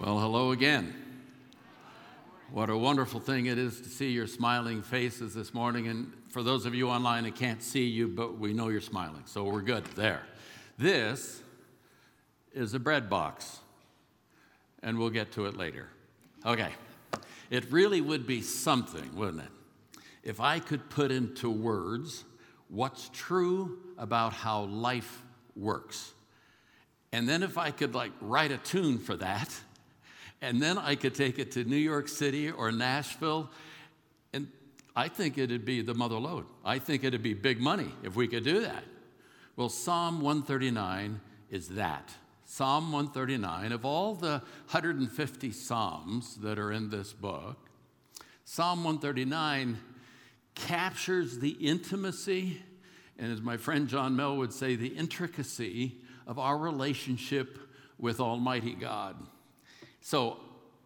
Well, hello again. What a wonderful thing it is to see your smiling faces this morning. And for those of you online, I can't see you, but we know you're smiling, so we're good there. This is a bread box, and we'll get to it later. Okay. It really would be something, wouldn't it? If I could put into words what's true about how life works. And then if I could like write a tune for that, and then I could take it to New York City or Nashville, and I think it'd be the mother lode. I think it'd be big money if we could do that. Well, Psalm 139 is that. Psalm 139, of all the 150 Psalms that are in this book, Psalm 139 captures the intimacy, and as my friend John Mel would say, the intricacy of our relationship with Almighty God. So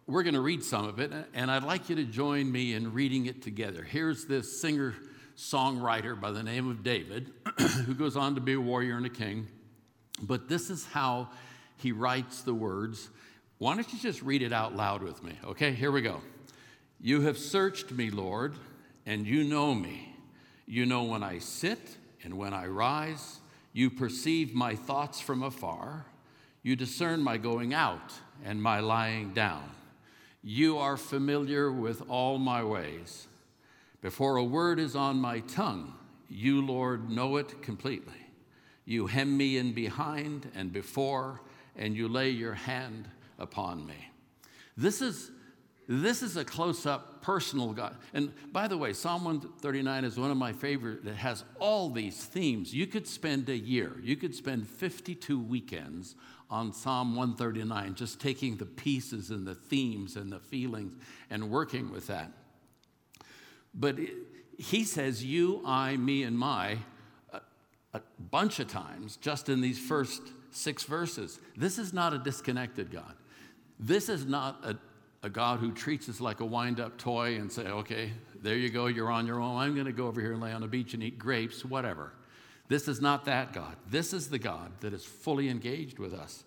we're going to read some of it, and I'd like you to join me in reading it together. Here's this singer songwriter by the name of David, who goes on to be a warrior and a king. But this is how he writes the words. Why don't you just read it out loud with me? Okay, here we go. You have searched me, Lord, and you know me. You know when I sit and when I rise. You perceive my thoughts from afar. You discern my going out and my lying down. You are familiar with all my ways. Before a word is on my tongue, you, Lord, know it completely. You hem me in behind and before, and you lay your hand upon me. This is, this is a close up personal God. And by the way, Psalm 139 is one of my favorite. It has all these themes. You could spend a year, you could spend 52 weekends on Psalm 139, just taking the pieces and the themes and the feelings and working with that. But he says, You, I, me, and my, a, a bunch of times just in these first six verses. This is not a disconnected God. This is not a, a God who treats us like a wind up toy and say, okay, there you go, you're on your own. I'm going to go over here and lay on a beach and eat grapes, whatever. This is not that God. This is the God that is fully engaged with us.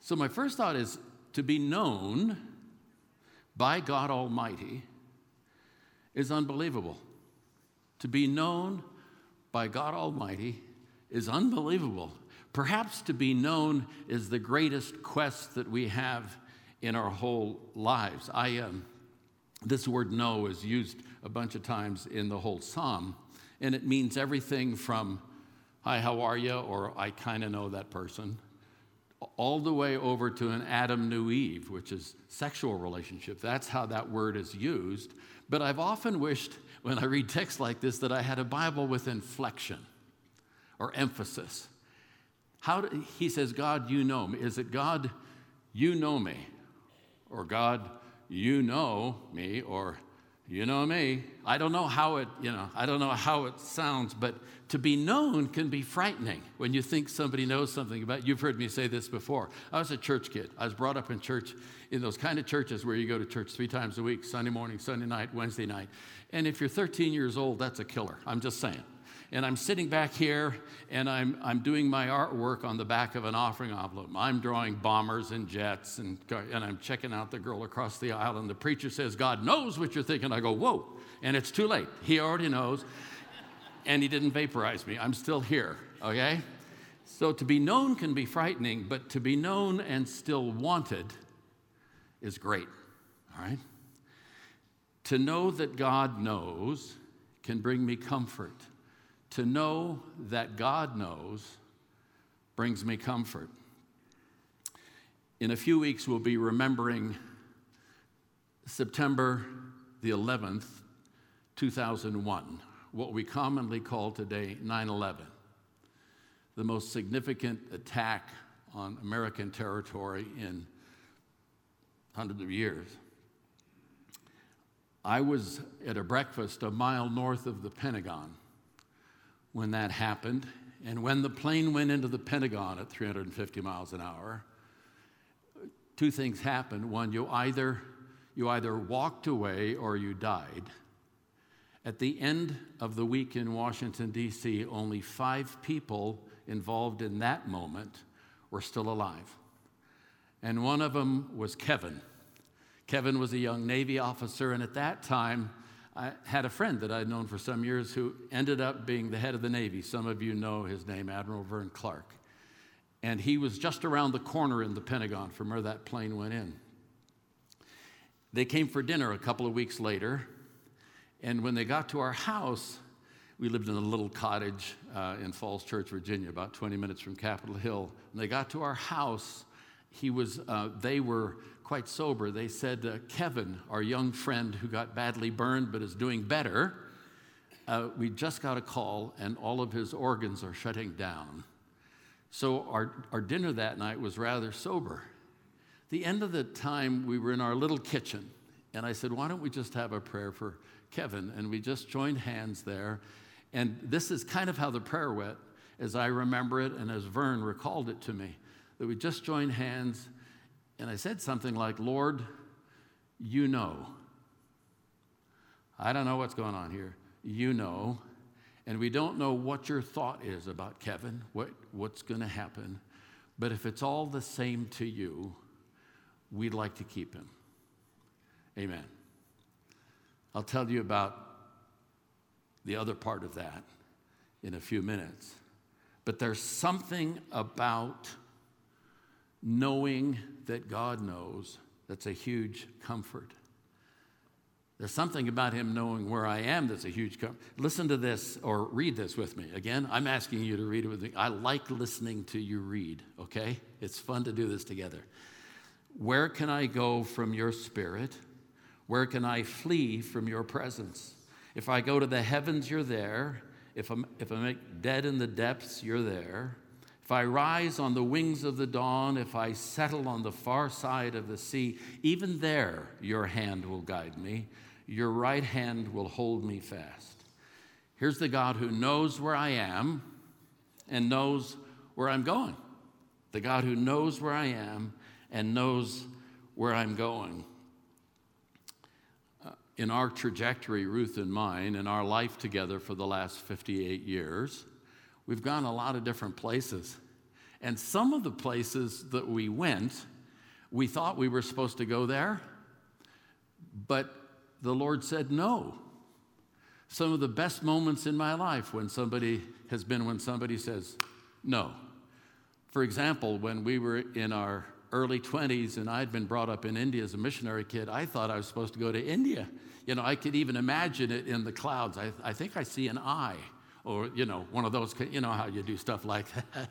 So, my first thought is to be known by God Almighty is unbelievable. To be known by God Almighty is unbelievable. Perhaps to be known is the greatest quest that we have in our whole lives. I, um, this word know is used a bunch of times in the whole psalm, and it means everything from hi, how are you? Or I kind of know that person, all the way over to an Adam knew Eve, which is sexual relationship. That's how that word is used. But I've often wished when I read texts like this that I had a Bible with inflection or emphasis. How do, he says, God, you know me. Is it God, you know me? Or God, you know me? Or you know me. I don't know how it, you know, I don't know how it sounds, but to be known can be frightening when you think somebody knows something about You've heard me say this before. I was a church kid. I was brought up in church in those kind of churches where you go to church three times a week, Sunday morning, Sunday night, Wednesday night. And if you're 13 years old, that's a killer. I'm just saying and I'm sitting back here and I'm, I'm doing my artwork on the back of an offering envelope. I'm drawing bombers and jets and, and I'm checking out the girl across the aisle, and the preacher says, God knows what you're thinking. I go, Whoa, and it's too late. He already knows, and he didn't vaporize me. I'm still here, okay? So to be known can be frightening, but to be known and still wanted is great, all right? To know that God knows can bring me comfort to know that God knows brings me comfort. In a few weeks, we'll be remembering September the 11th, 2001, what we commonly call today 9 11, the most significant attack on American territory in hundreds of years. I was at a breakfast a mile north of the Pentagon when that happened. And when the plane went into the Pentagon at 350 miles an hour, two things happened. One, you either, you either walked away or you died. At the end of the week in Washington, D.C., only five people involved in that moment were still alive. and one of them was Kevin. Kevin was a young Navy officer, and at that time, I had a friend that I'd known for some years who ended up being the head of the Navy. Some of you know his name, Admiral Vern Clark. And he was just around the corner in the Pentagon from where that plane went in. They came for dinner a couple of weeks later, and when they got to our house, we lived in a little cottage uh, in Falls Church, Virginia, about 20 minutes from Capitol Hill. When they got to our house, he was, uh, they were quite sober. They said, uh, Kevin, our young friend who got badly burned but is doing better, uh, we just got a call and all of his organs are shutting down. So our, our dinner that night was rather sober. The end of the time, we were in our little kitchen, and I said, Why don't we just have a prayer for Kevin? And we just joined hands there. And this is kind of how the prayer went, as I remember it and as Vern recalled it to me, that we just joined hands. And I said something like, Lord, you know. I don't know what's going on here. You know. And we don't know what your thought is about Kevin, what, what's going to happen. But if it's all the same to you, we'd like to keep him. Amen. I'll tell you about the other part of that in a few minutes. But there's something about knowing that God knows that's a huge comfort. There's something about him knowing where I am that's a huge comfort. Listen to this or read this with me. Again, I'm asking you to read it with me. I like listening to you read, okay? It's fun to do this together. Where can I go from your spirit? Where can I flee from your presence? If I go to the heavens, you're there. If, I'm, if I make dead in the depths, you're there. If I rise on the wings of the dawn, if I settle on the far side of the sea, even there your hand will guide me your right hand will hold me fast. Here's the God who knows where I am and knows where I'm going. The God who knows where I am and knows where I'm going. Uh, in our trajectory, Ruth and mine, in our life together for the last 58 years, we've gone a lot of different places. And some of the places that we went, we thought we were supposed to go there, but the Lord said no. Some of the best moments in my life when somebody has been when somebody says no. For example, when we were in our early 20s and I'd been brought up in India as a missionary kid, I thought I was supposed to go to India. You know, I could even imagine it in the clouds. I, I think I see an eye, or, you know, one of those, you know how you do stuff like that.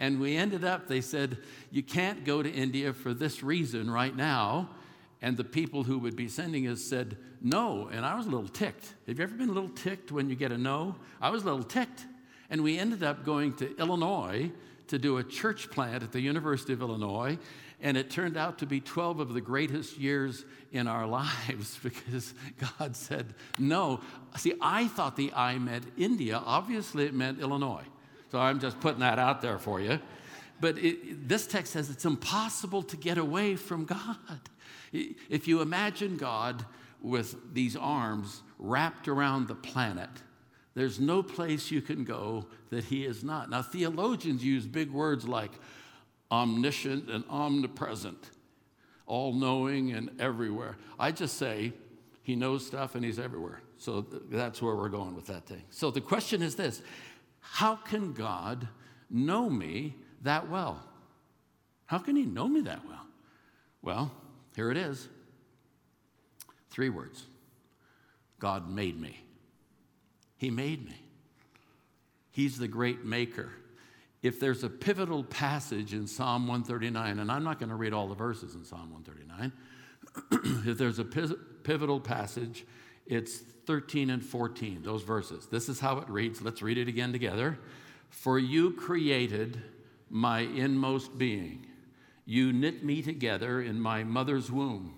And we ended up, they said, you can't go to India for this reason right now and the people who would be sending us said no. And I was a little ticked. Have you ever been a little ticked when you get a no? I was a little ticked. And we ended up going to Illinois to do a church plant at the University of Illinois. And it turned out to be 12 of the greatest years in our lives because God said no. See, I thought the I meant India. Obviously, it meant Illinois. So I'm just putting that out there for you. But it, this text says it's impossible to get away from God. If you imagine God with these arms wrapped around the planet, there's no place you can go that He is not. Now, theologians use big words like omniscient and omnipresent, all knowing and everywhere. I just say He knows stuff and He's everywhere. So that's where we're going with that thing. So the question is this How can God know me that well? How can He know me that well? Well, here it is three words God made me. He made me. He's the great maker. If there's a pivotal passage in Psalm 139, and I'm not going to read all the verses in Psalm 139, if there's a pivotal passage, it's 13 and 14, those verses. This is how it reads. Let's read it again together. For you created my inmost being. You knit me together in my mother's womb.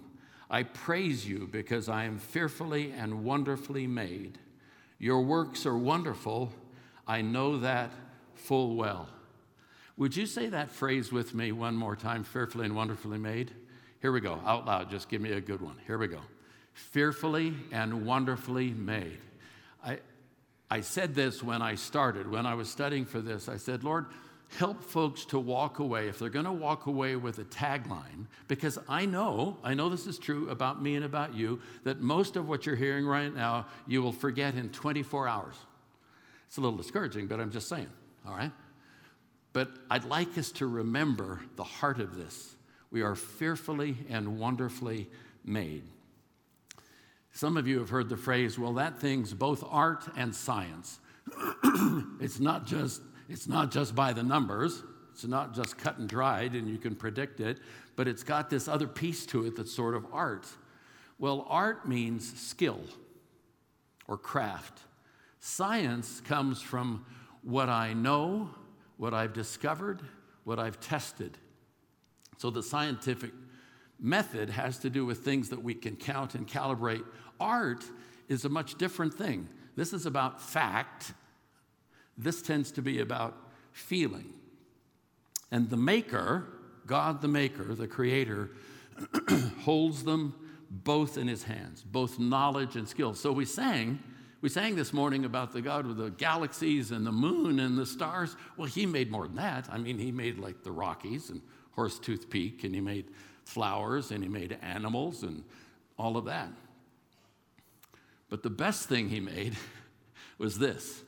I praise you because I am fearfully and wonderfully made. Your works are wonderful. I know that full well. Would you say that phrase with me one more time fearfully and wonderfully made? Here we go, out loud. Just give me a good one. Here we go. Fearfully and wonderfully made. I, I said this when I started, when I was studying for this. I said, Lord, help folks to walk away, if they're going to walk away with a tagline, because I know, I know this is true about me and about you, that most of what you're hearing right now, you will forget in 24 hours. It's a little discouraging, but I'm just saying, all right? But I'd like us to remember the heart of this. We are fearfully and wonderfully made. Some of you have heard the phrase, well, that thing's both art and science. it's not just it's not just by the numbers, it's not just cut and dried and you can predict it, but it's got this other piece to it that's sort of art. Well, art means skill or craft. Science comes from what I know, what I've discovered, what I've tested. So the scientific method has to do with things that we can count and calibrate. Art is a much different thing. This is about fact this tends to be about feeling. And the maker, God the maker, the creator, holds them both in his hands, both knowledge and skill. So we sang, we sang this morning about the God of the galaxies and the moon and the stars. Well, he made more than that. I mean, he made like the Rockies and Horsetooth Peak, and he made flowers, and he made animals, and all of that. But the best thing he made was this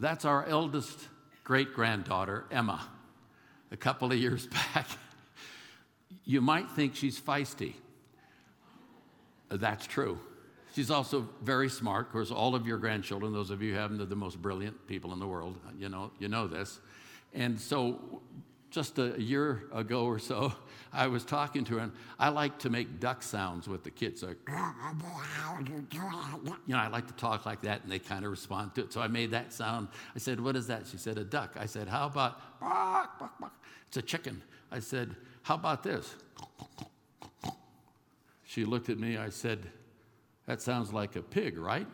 That's our eldest great granddaughter, Emma, a couple of years back. You might think she's feisty. Uh, that's true. She's also very smart. Of course, all of your grandchildren, those of you who have them, they're the most brilliant people in the world. You know, you know this. And so just a year ago or so, I was talking to her, and I like to make duck sounds with the kids. Like, you know, I like to talk like that, and they kind of respond to it. So I made that sound. I said, What is that? She said, A duck. I said, How about, it's a chicken. I said, How about this? She looked at me. I said, That sounds like a pig, right?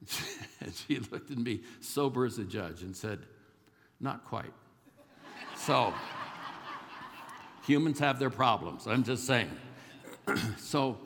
and she looked at me, sober as a judge, and said, Not quite. So, humans have their problems, I'm just saying. so,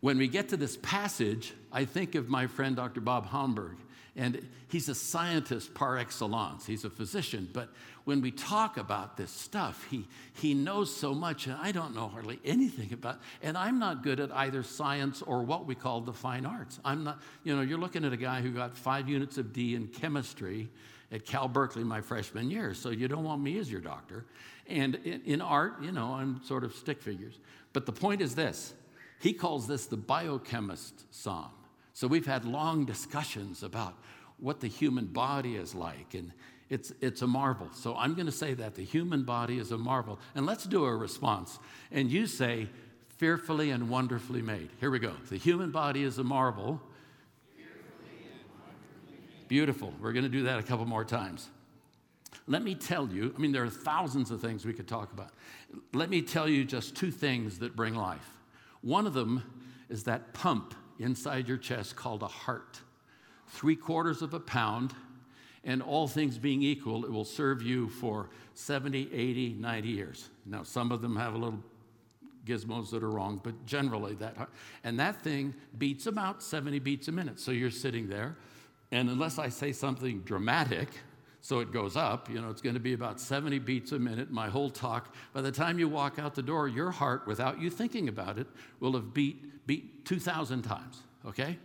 when we get to this passage, I think of my friend Dr. Bob Homburg, and he's a scientist par excellence. He's a physician, but when we talk about this stuff, he, he knows so much, and I don't know hardly anything about And I'm not good at either science or what we call the fine arts. I'm not, you know, you're looking at a guy who got five units of D in chemistry at Cal Berkeley my freshman year, so you don't want me as your doctor. And in, in art, you know, I'm sort of stick figures. But the point is this he calls this the biochemist psalm. So we've had long discussions about what the human body is like, and it's, it's a marvel. So I'm going to say that the human body is a marvel. And let's do a response. And you say, fearfully and wonderfully made. Here we go. The human body is a marvel. Beautiful. We're going to do that a couple more times. Let me tell you, I mean, there are thousands of things we could talk about. Let me tell you just two things that bring life. One of them is that pump inside your chest called a heart. Three quarters of a pound, and all things being equal, it will serve you for 70, 80, 90 years. Now, some of them have a little gizmos that are wrong, but generally that. And that thing beats about 70 beats a minute. So you're sitting there and unless I say something dramatic, so it goes up, you know, it's going to be about 70 beats a minute, my whole talk. By the time you walk out the door, your heart, without you thinking about it, will have beat, beat 2,000 times, okay?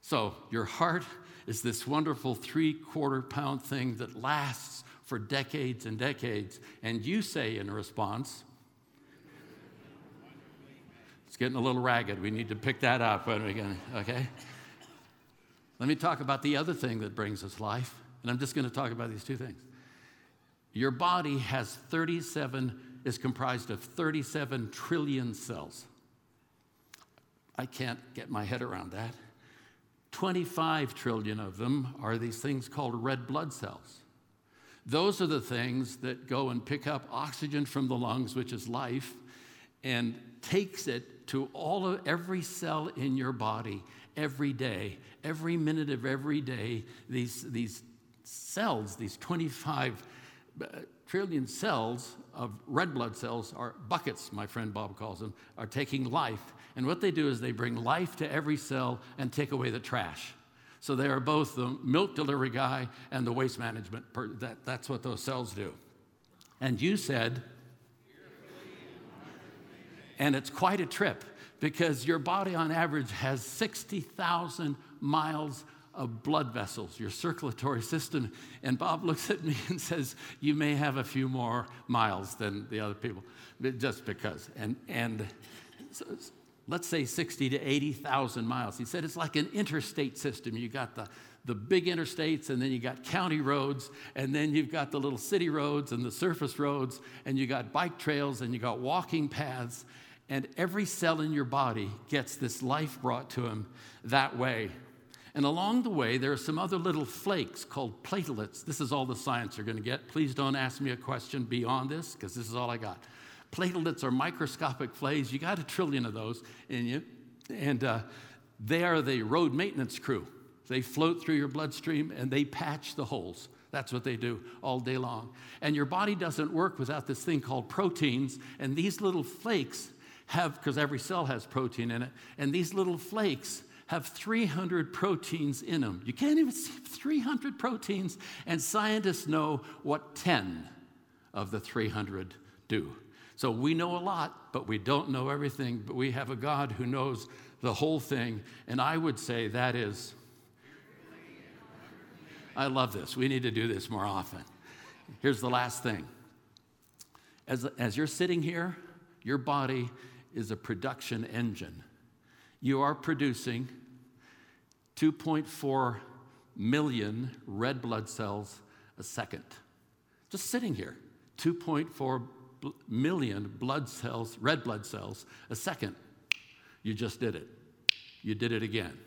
So your heart is this wonderful three quarter pound thing that lasts for decades and decades. And you say in response, it's getting a little ragged. We need to pick that up when we get, okay? Let me talk about the other thing that brings us life, and I'm just going to talk about these two things. Your body has 37, is comprised of 37 trillion cells. I can't get my head around that. 25 trillion of them are these things called red blood cells. Those are the things that go and pick up oxygen from the lungs, which is life, and takes it to all of every cell in your body every day, every minute of every day, these, these cells, these 25 uh, cells of red blood cells, are buckets, my friend Bob calls them, are taking life. And what they do is they bring life to every cell and take away the trash. So they are both the milk delivery guy and the waste management. Per- that, that's what those cells do. And you said, and it's quite a trip because your body on average has 60,000 miles of blood vessels, your circulatory system. And Bob looks at me and says, You may have a few more miles than the other people, just because. And, and so, let's say 60 to 80,000 miles. He said it's like an interstate system. You got the, the big interstates, and then you got county roads, and then you've got the little city roads and the surface roads, and you got bike trails, and you got walking paths. And every cell in your body gets this life brought to them that way. And along the way, there are some other little flakes called platelets. This is all the science you're going to get. Please don't ask me a question beyond this, because this is all I got. Platelets are microscopic flakes. You got a trillion of those in you. And uh, they are the road maintenance crew. They float through your bloodstream and they patch the holes. That's what they do all day long. And your body doesn't work without this thing called proteins. And these little flakes have, because every cell has protein in it, and these little flakes have 300 proteins in them. You can't even see 300 proteins, and scientists know what 10 of the 300 do. So we know a lot, but we don't know everything. But we have a God who knows the whole thing. And I would say that is, I love this. We need to do this more often. Here's the last thing. As, as you're sitting here, your body is a production engine. You are producing 2.4 million red blood cells a second. Just sitting here, 2.4 million blood cells, red blood cells, a second. You just did it. You did it again.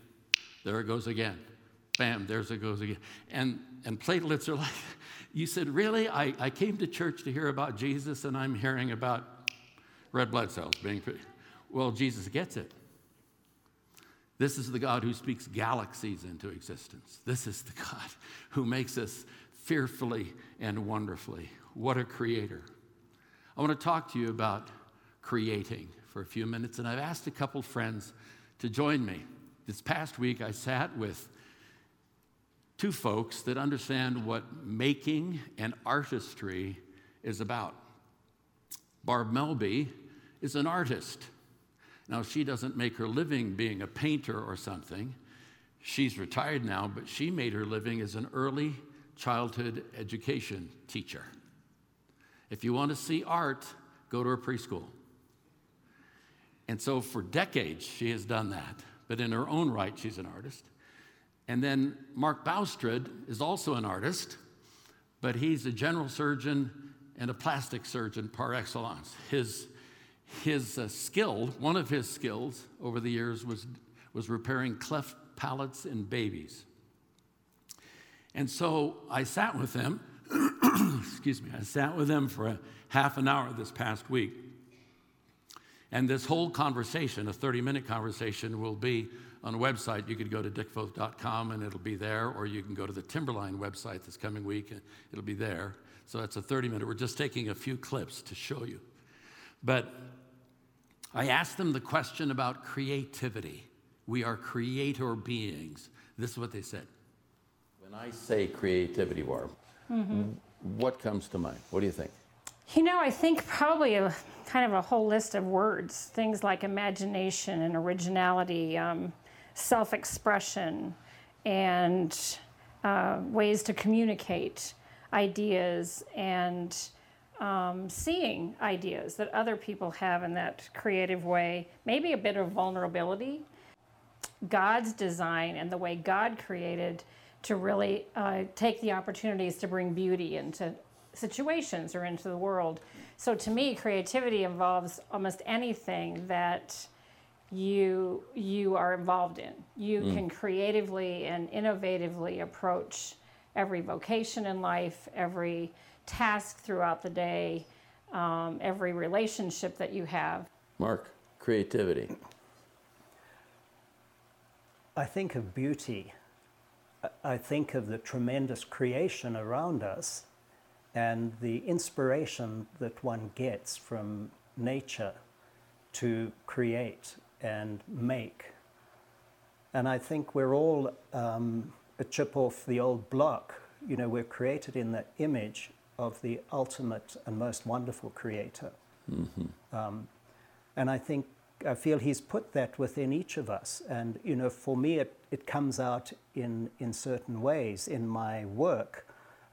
There it goes again. Bam, there's it goes again. And, and platelets are like, you said, Really? I, I came to church to hear about Jesus and I'm hearing about red blood cells being. Well, Jesus gets it. This is the God who speaks galaxies into existence. This is the God who makes us fearfully and wonderfully. What a creator. I want to talk to you about creating for a few minutes, and I've asked a couple friends to join me. This past week, I sat with two folks that understand what making and artistry is about. Barb Melby is an artist. Now, she doesn't make her living being a painter or something. She's retired now, but she made her living as an early childhood education teacher. If you want to see art, go to a preschool. And so for decades, she has done that. But in her own right, she's an artist. And then Mark Boustrud is also an artist, but he's a general surgeon and a plastic surgeon par excellence. His, his uh, skill, one of his skills over the years was, was repairing cleft palates in babies. And so I sat with him excuse me, I sat with them for a half an hour this past week. And this whole conversation, a 30 minute conversation, will be on a website. You could go to dickfoth.com and it'll be there, or you can go to the Timberline website this coming week and it'll be there. So that's a 30 minute. We're just taking a few clips to show you. But I asked them the question about creativity. We are creator beings. This is what they said. When I say creativity, Barb, Mm-hmm. What comes to mind? What do you think? You know, I think probably a kind of a whole list of words, things like imagination and originality, um, self expression, and uh, ways to communicate ideas and um, seeing ideas that other people have in that creative way, maybe a bit of vulnerability. God's design and the way God created to really uh, take the opportunities to bring beauty into situations or into the world. So to me, creativity involves almost anything that you you are involved in. You mm. can creatively and innovatively approach every vocation in life, every task throughout the day, um, every relationship that you have. Mark, creativity. I think of beauty I think of the tremendous creation around us and the inspiration that one gets from nature to create and make. And I think we're all um, a chip off the old block. You know, we're created in the image of the ultimate and most wonderful creator. Um, and I think, I feel he's put that within each of us. And, you know, for me, it, it comes out in, in certain ways. In my work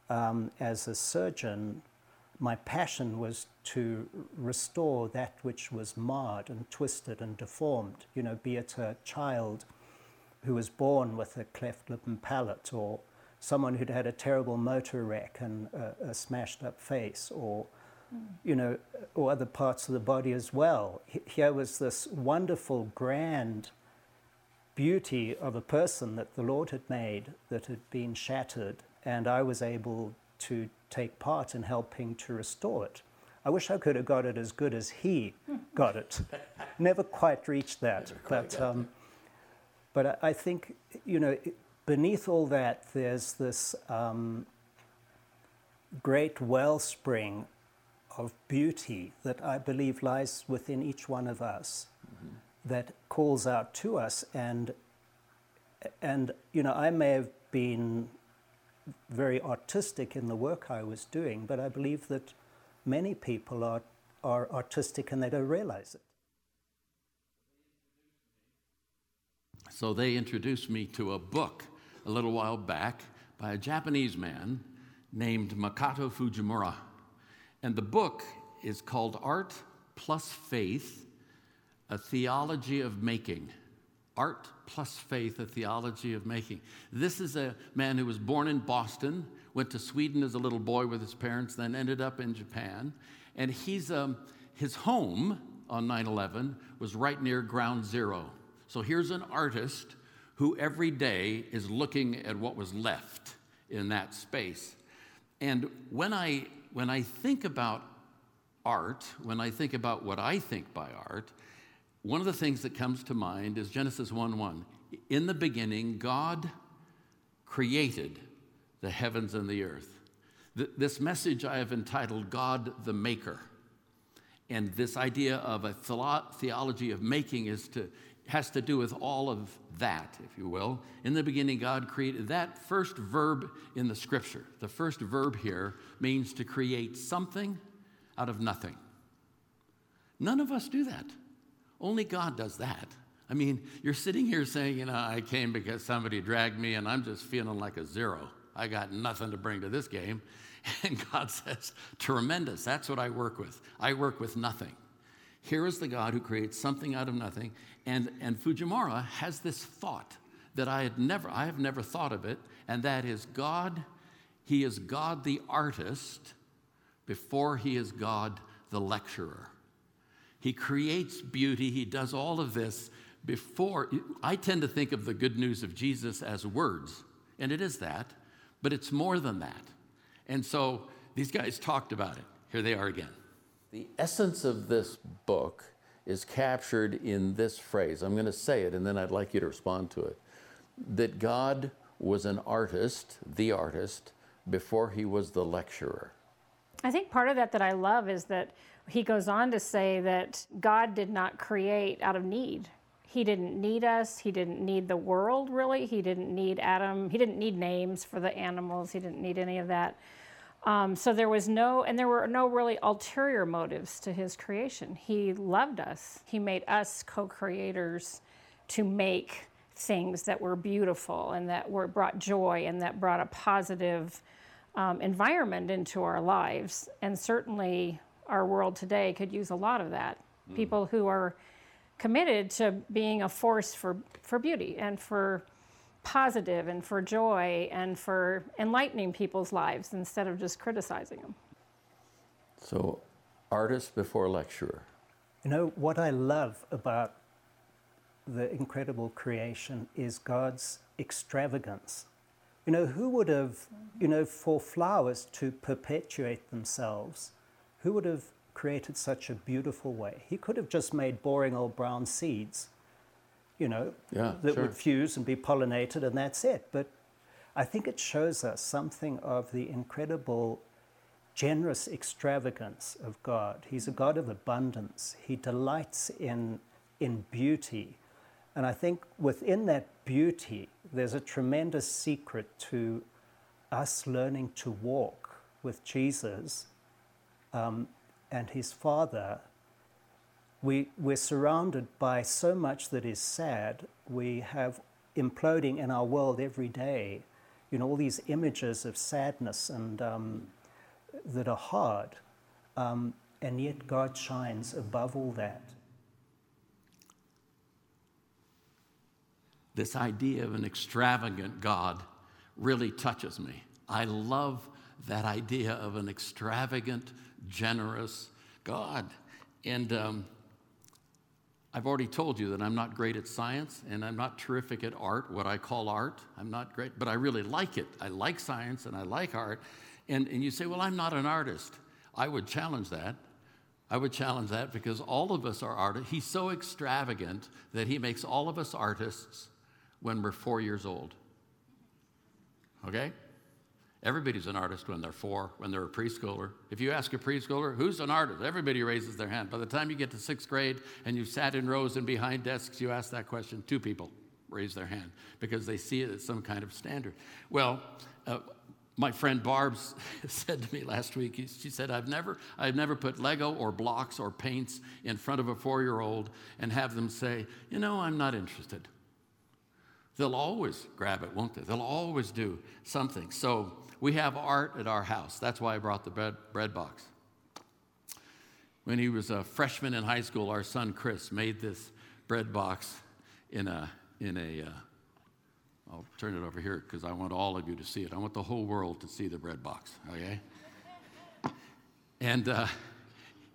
um, as a surgeon, my passion was to restore that which was marred and twisted and deformed, you know, be it a child who was born with a cleft lip and palate, or someone who'd had a terrible motor wreck and a, a smashed up face, or you know, or other parts of the body as well. Here was this wonderful, grand beauty of a person that the Lord had made that had been shattered, and I was able to take part in helping to restore it. I wish I could have got it as good as he got it. Never quite reached that, but um, but I, I think you know beneath all that there's this um, great wellspring of beauty that I believe lies within each one of us that calls out to us and and you know I may have been very artistic in the work I was doing, but I believe that many people are are artistic and they don't realize it. So they introduced me to a book a little while back by a Japanese man named Makoto Fujimura. And the book is called Art Plus Faith A Theology of Making. Art plus Faith, a Theology of Making. This is a man who was born in Boston, went to Sweden as a little boy with his parents, then ended up in Japan. And he's, um, his home on 9 11 was right near Ground Zero. So here's an artist who every day is looking at what was left in that space. And when I, when I think about art, when I think about what I think by art, one of the things that comes to mind is Genesis 1 1. In the beginning, God created the heavens and the earth. Th- this message I have entitled God the Maker. And this idea of a theology of making is to, has to do with all of that, if you will. In the beginning, God created that first verb in the scripture. The first verb here means to create something out of nothing. None of us do that. Only God does that. I mean, you're sitting here saying, you know, I came because somebody dragged me and I'm just feeling like a zero. I got nothing to bring to this game. And God says, tremendous. That's what I work with. I work with nothing. Here is the God who creates something out of nothing. And, and Fujimura has this thought that I had never, I have never thought of it, and that is God, He is God the artist before He is God the lecturer. He creates beauty, He does all of this before. I tend to think of the good news of Jesus as words, and it is that, but it's more than that. And so these guys talked about it. Here they are again. The essence of this book is captured in this phrase. I'm going to say it and then I'd like you to respond to it. That God was an artist, the artist, before he was the lecturer. I think part of that that I love is that he goes on to say that God did not create out of need. He didn't need us. He didn't need the world, really. He didn't need Adam. He didn't need names for the animals. He didn't need any of that. Um, so there was no, and there were no really ulterior motives to his creation. He loved us. He made us co-creators to make things that were beautiful and that were brought joy and that brought a positive um, environment into our lives. And certainly, our world today could use a lot of that. Mm. People who are committed to being a force for, for beauty and for positive and for joy and for enlightening people's lives instead of just criticizing them. So, artist before lecturer. You know, what I love about the incredible creation is God's extravagance. You know, who would have, you know, for flowers to perpetuate themselves, who would have created such a beautiful way? He could have just made boring old brown seeds you know, yeah, that sure. would fuse and be pollinated, and that's it. But I think it shows us something of the incredible, generous extravagance of God. He's a God of abundance. He delights in, in beauty. And I think within that beauty, there's a tremendous secret to us learning to walk with Jesus um, and his Father. We, we're surrounded by so much that is sad. We have imploding in our world every day, you know, all these images of sadness and um, that are hard. Um, and yet God shines above all that. This idea of an extravagant God really touches me. I love that idea of an extravagant, generous God. And um, I've already told you that I'm not great at science and I'm not terrific at art, what I call art. I'm not great, but I really like it. I like science and I like art. And, and you say, well, I'm not an artist. I would challenge that. I would challenge that because all of us are artists. He's so extravagant that he makes all of us artists when we're four years old. Okay? Everybody's an artist when they're four, when they're a preschooler. If you ask a preschooler, who's an artist? Everybody raises their hand. By the time you get to sixth grade and you've sat in rows and behind desks, you ask that question, two people raise their hand because they see it as some kind of standard. Well, uh, my friend Barb said to me last week, she said, I've never, I've never put Lego or blocks or paints in front of a four year old and have them say, you know, I'm not interested. They'll always grab it, won't they? They'll always do something. So we have art at our house. That's why I brought the bread, bread box. When he was a freshman in high school, our son Chris made this bread box in a, in a uh, I'll turn it over here because I want all of you to see it. I want the whole world to see the bread box, okay? And uh,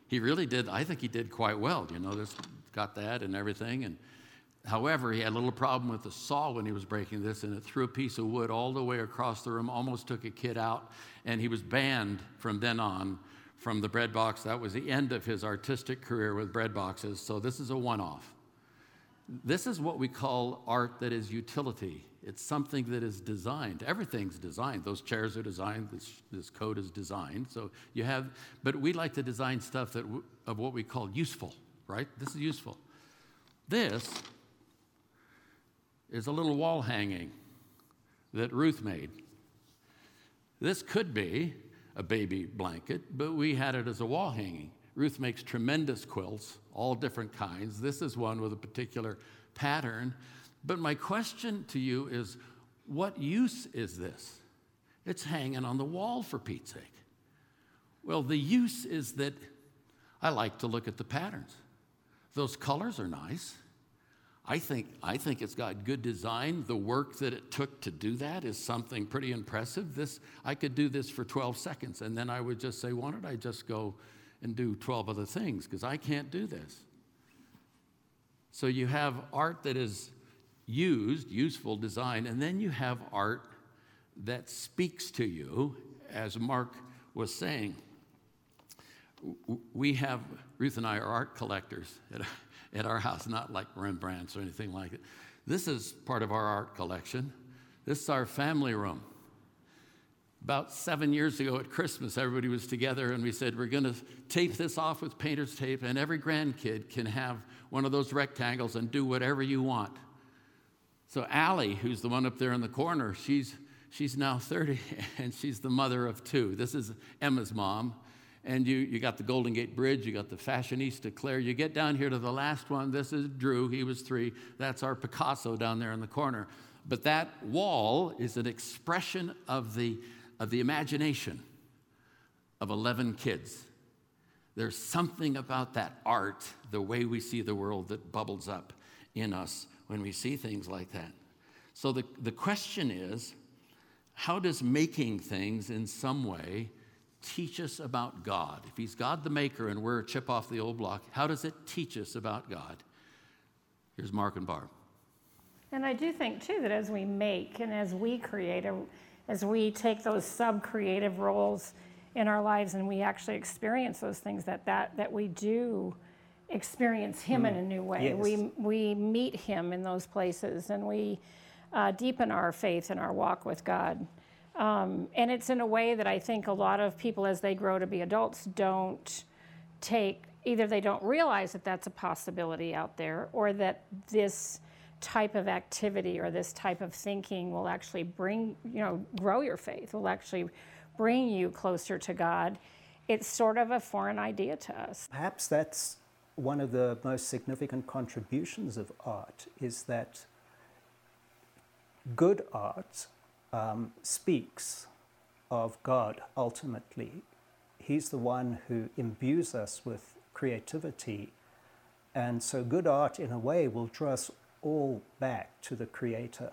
he really did, I think he did quite well. You know, this got that and everything. And However, he had a little problem with the saw when he was breaking this, and it threw a piece of wood all the way across the room, almost took a kid out, and he was banned from then on from the bread box. That was the end of his artistic career with bread boxes, so this is a one off. This is what we call art that is utility. It's something that is designed. Everything's designed. Those chairs are designed. This, this coat is designed. So you have, but we like to design stuff that of what we call useful, right? This is useful. This is a little wall hanging that Ruth made. This could be a baby blanket, but we had it as a wall hanging. Ruth makes tremendous quilts, all different kinds. This is one with a particular pattern. But my question to you is what use is this? It's hanging on the wall for Pete's sake. Well, the use is that I like to look at the patterns. Those colors are nice. I think, I think it's got good design. The work that it took to do that is something pretty impressive. This, I could do this for 12 seconds, and then I would just say, why don't I just go and do 12 other things? Because I can't do this. So you have art that is used, useful design, and then you have art that speaks to you, as Mark was saying. We have, Ruth and I are art collectors at our house, not like Rembrandt's or anything like it. This is part of our art collection. This is our family room. About seven years ago at Christmas, everybody was together and we said, We're going to tape this off with painter's tape, and every grandkid can have one of those rectangles and do whatever you want. So, Allie, who's the one up there in the corner, she's, she's now 30 and she's the mother of two. This is Emma's mom and you, you got the Golden Gate Bridge, you got the Fashionista Claire. You get down here to the last one. This is Drew, he was three. That's our Picasso down there in the corner. But that wall is an expression of the, of the imagination of 11 kids. There's something about that art, the way we see the world, that bubbles up in us when we see things like that. So the, the question is how does making things in some way teach us about God? If He's God the maker and we're a chip off the old block, how does it teach us about God? Here's Mark and Barb. And I do think, too, that as we make and as we create, as we take those sub creative roles in our lives and we actually experience those things, that, that, that we do experience Him mm. in a new way. Yes. We, we meet Him in those places and we uh, deepen our faith and our walk with God. Um, and it's in a way that I think a lot of people, as they grow to be adults, don't take either they don't realize that that's a possibility out there or that this type of activity or this type of thinking will actually bring, you know, grow your faith, will actually bring you closer to God. It's sort of a foreign idea to us. Perhaps that's one of the most significant contributions of art is that good art um, speaks of God ultimately. He's the one who imbues us with creativity. And so, good art, in a way, will draw us all back to the Creator.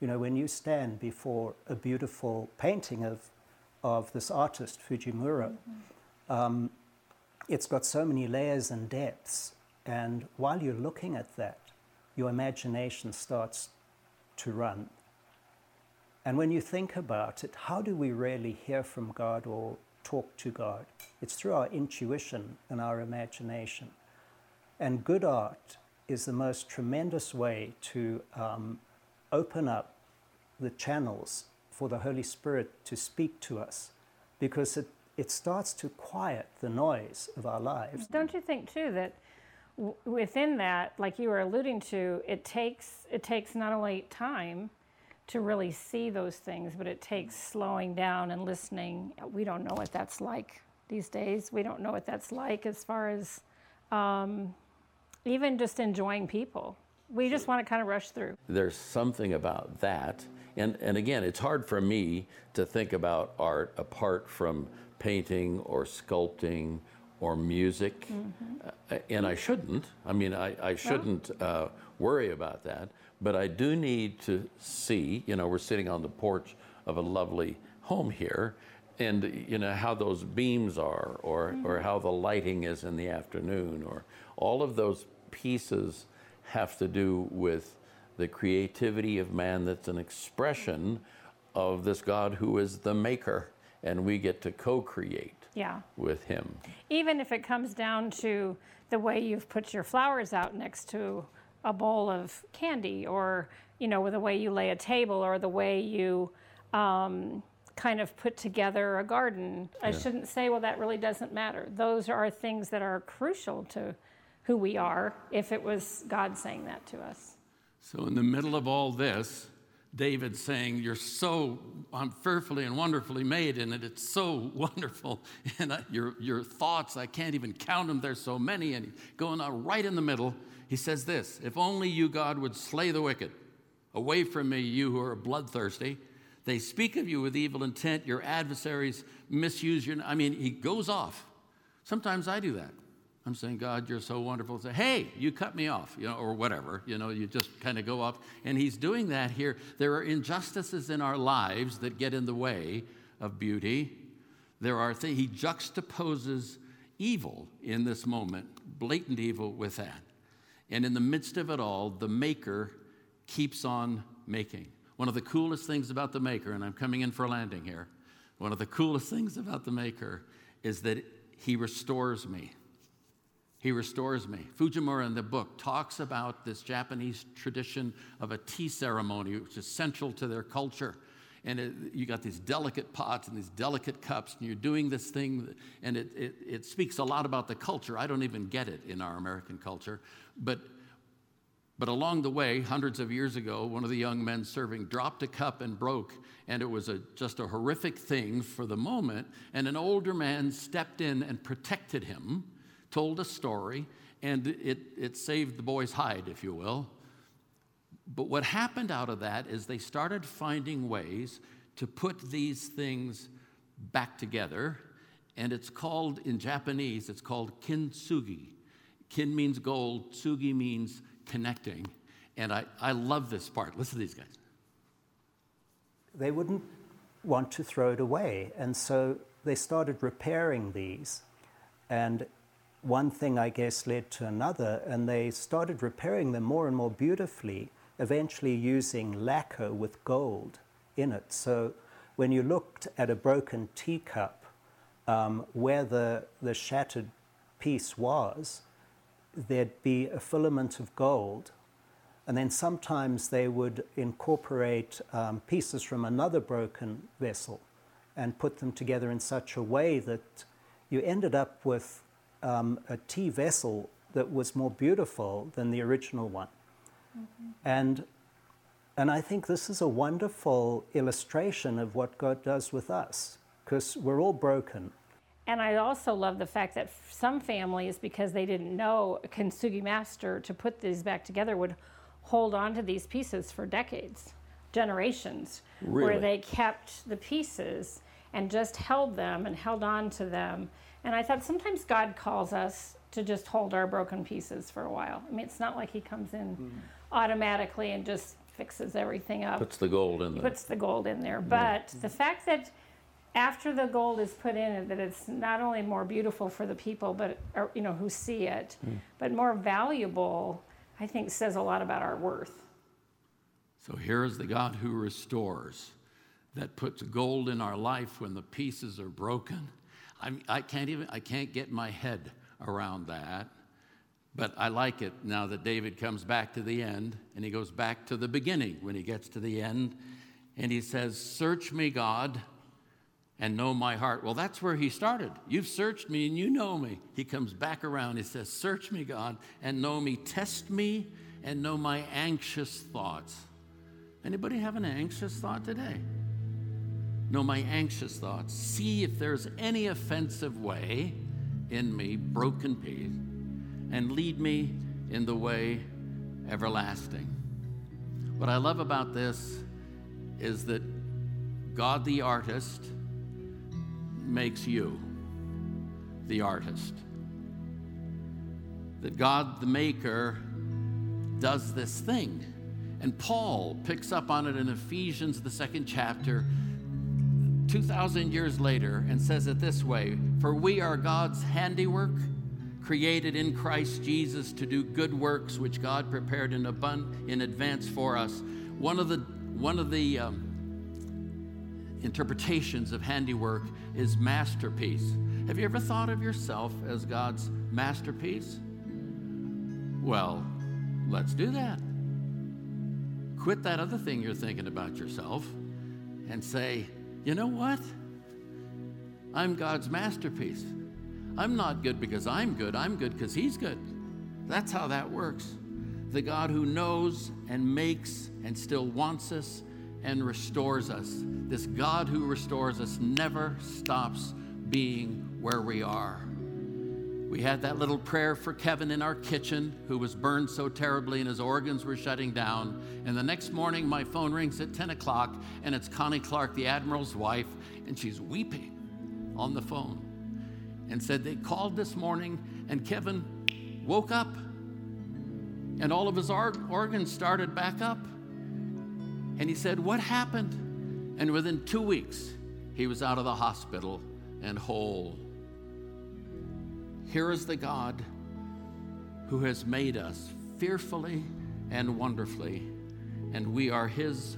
You know, when you stand before a beautiful painting of, of this artist, Fujimura, mm-hmm. um, it's got so many layers and depths. And while you're looking at that, your imagination starts to run. And when you think about it, how do we really hear from God or talk to God? It's through our intuition and our imagination. And good art is the most tremendous way to um, open up the channels for the Holy Spirit to speak to us because it, it starts to quiet the noise of our lives. Don't you think, too, that w- within that, like you were alluding to, it takes, it takes not only time to really see those things, but it takes slowing down and listening. We don't know what that's like these days. We don't know what that's like as far as um, even just enjoying people. We just want to kind of rush through. There's something about that. And, and again, it's hard for me to think about art apart from painting or sculpting or music. Mm-hmm. Uh, and I shouldn't. I mean, I, I shouldn't uh, worry about that. But I do need to see, you know, we're sitting on the porch of a lovely home here, and, you know, how those beams are, or, mm-hmm. or how the lighting is in the afternoon, or all of those pieces have to do with the creativity of man that's an expression of this God who is the maker, and we get to co create yeah. with him. Even if it comes down to the way you've put your flowers out next to a bowl of candy, or you know, with the way you lay a table, or the way you um, kind of put together a garden. Yeah. I shouldn't say, well, that really doesn't matter. Those are things that are crucial to who we are if it was God saying that to us. So, in the middle of all this, David saying, You're so, I'm fearfully and wonderfully made, and it's so wonderful. And I, your, your thoughts, I can't even count them, there's so many. And going on right in the middle, he says this If only you, God, would slay the wicked. Away from me, you who are bloodthirsty. They speak of you with evil intent. Your adversaries misuse your. I mean, he goes off. Sometimes I do that. I'm saying, God, you're so wonderful. Say, hey, you cut me off, you know, or whatever. You know, you just kind of go up. And he's doing that here. There are injustices in our lives that get in the way of beauty. There are things, he juxtaposes evil in this moment, blatant evil with that. And in the midst of it all, the maker keeps on making. One of the coolest things about the maker, and I'm coming in for landing here, one of the coolest things about the maker is that he restores me. He restores me. Fujimura in the book talks about this Japanese tradition of a tea ceremony, which is central to their culture. And it, you got these delicate pots and these delicate cups, and you're doing this thing, and it, it, it speaks a lot about the culture. I don't even get it in our American culture. But, but along the way, hundreds of years ago, one of the young men serving dropped a cup and broke, and it was a, just a horrific thing for the moment. And an older man stepped in and protected him told a story, and it, it saved the boy's hide, if you will. But what happened out of that is they started finding ways to put these things back together, and it's called, in Japanese, it's called kintsugi. Kin means gold, tsugi means connecting. And I, I love this part. Listen to these guys. They wouldn't want to throw it away, and so they started repairing these. And one thing, I guess, led to another, and they started repairing them more and more beautifully, eventually using lacquer with gold in it. So when you looked at a broken teacup, um, where the, the shattered piece was, there'd be a filament of gold. And then sometimes they would incorporate um, pieces from another broken vessel and put them together in such a way that you ended up with um, a tea vessel that was more beautiful than the original one. Mm-hmm. And, and I think this is a wonderful illustration of what God does with us, because we're all broken. And I also love the fact that some families, because they didn't know a kintsugi master to put these back together, would hold on to these pieces for decades, generations, Really? where they kept the pieces and just held them and held on to them. And I thought sometimes God calls us to just hold our broken pieces for a while. I mean, it's not like He comes in hmm. automatically and just fixes everything up Puts the gold in there. puts the gold in there. Hmm. But hmm. the fact that after the gold is put in it, that it's not only more beautiful for the people, but or, you know who see it, but more valuable, I think says a lot about our worth. So here is the God who restores, that puts gold in our life when the pieces are broken. I, I can't even I can't get my head around that, but I like it now that David comes back to the end and he goes back to the beginning when he gets to the end, and he says, "Search me, God." And know my heart. Well, that's where he started. You've searched me and you know me. He comes back around. He says, Search me, God, and know me. Test me and know my anxious thoughts. Anybody have an anxious thought today? Know my anxious thoughts. See if there's any offensive way in me, broken piece, and lead me in the way everlasting. What I love about this is that God the artist makes you the artist. That God the maker does this thing. And Paul picks up on it in Ephesians, the second chapter, 2,000 years later, and says it this way For we are God's handiwork, created in Christ Jesus to do good works which God prepared in, abund- in advance for us. One of the, one of the um, interpretations of handiwork is masterpiece. Have you ever thought of yourself as God's masterpiece? Well, let's do that. Quit that other thing you're thinking about yourself and say, you know what? I'm God's masterpiece. I'm not good because I'm good, I'm good because He's good. That's how that works. The God who knows and makes and still wants us and restores us. This God who restores us never stops being where we are. We had that little prayer for Kevin in our kitchen who was burned so terribly and his organs were shutting down. And the next morning, my phone rings at 10 o'clock and it's Connie Clark, the Admiral's wife, and she's weeping on the phone and said they called this morning and Kevin woke up and all of his organs started back up. And he said, What happened? And within two weeks, he was out of the hospital and whole. Here is the God who has made us fearfully and wonderfully, and we are his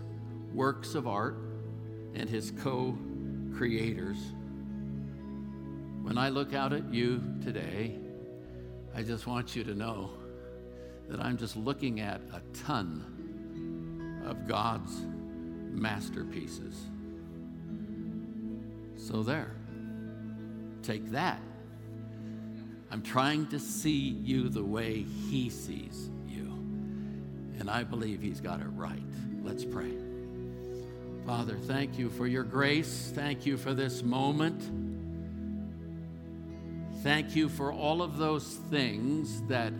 works of art and his co creators. When I look out at you today, I just want you to know that I'm just looking at a ton of God's masterpieces. So, there. Take that. I'm trying to see you the way He sees you. And I believe He's got it right. Let's pray. Father, thank you for your grace. Thank you for this moment. Thank you for all of those things that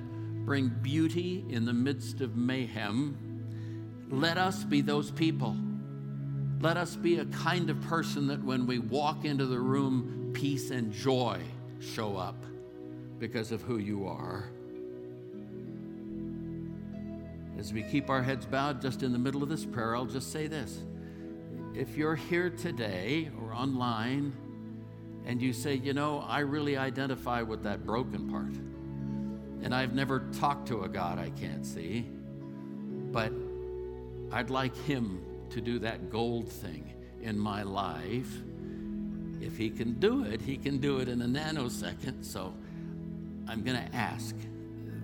bring beauty in the midst of mayhem. Let us be those people. Let us be a kind of person that when we walk into the room, peace and joy show up because of who you are. As we keep our heads bowed just in the middle of this prayer, I'll just say this. If you're here today or online and you say, you know, I really identify with that broken part, and I've never talked to a God I can't see, but I'd like Him to do that gold thing in my life. If He can do it, He can do it in a nanosecond. So I'm going to ask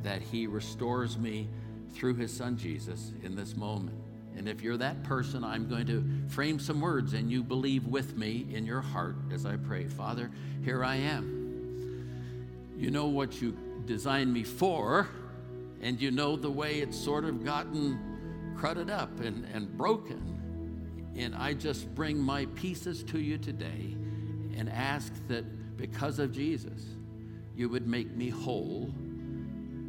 that He restores me through His Son Jesus in this moment. And if you're that person, I'm going to frame some words and you believe with me in your heart as I pray. Father, here I am. You know what you designed me for, and you know the way it's sort of gotten crudted up and, and broken. And I just bring my pieces to you today and ask that because of Jesus, you would make me whole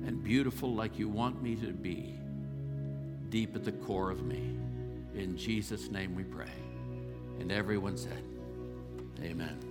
and beautiful like you want me to be, deep at the core of me. In Jesus' name we pray. And everyone said, Amen.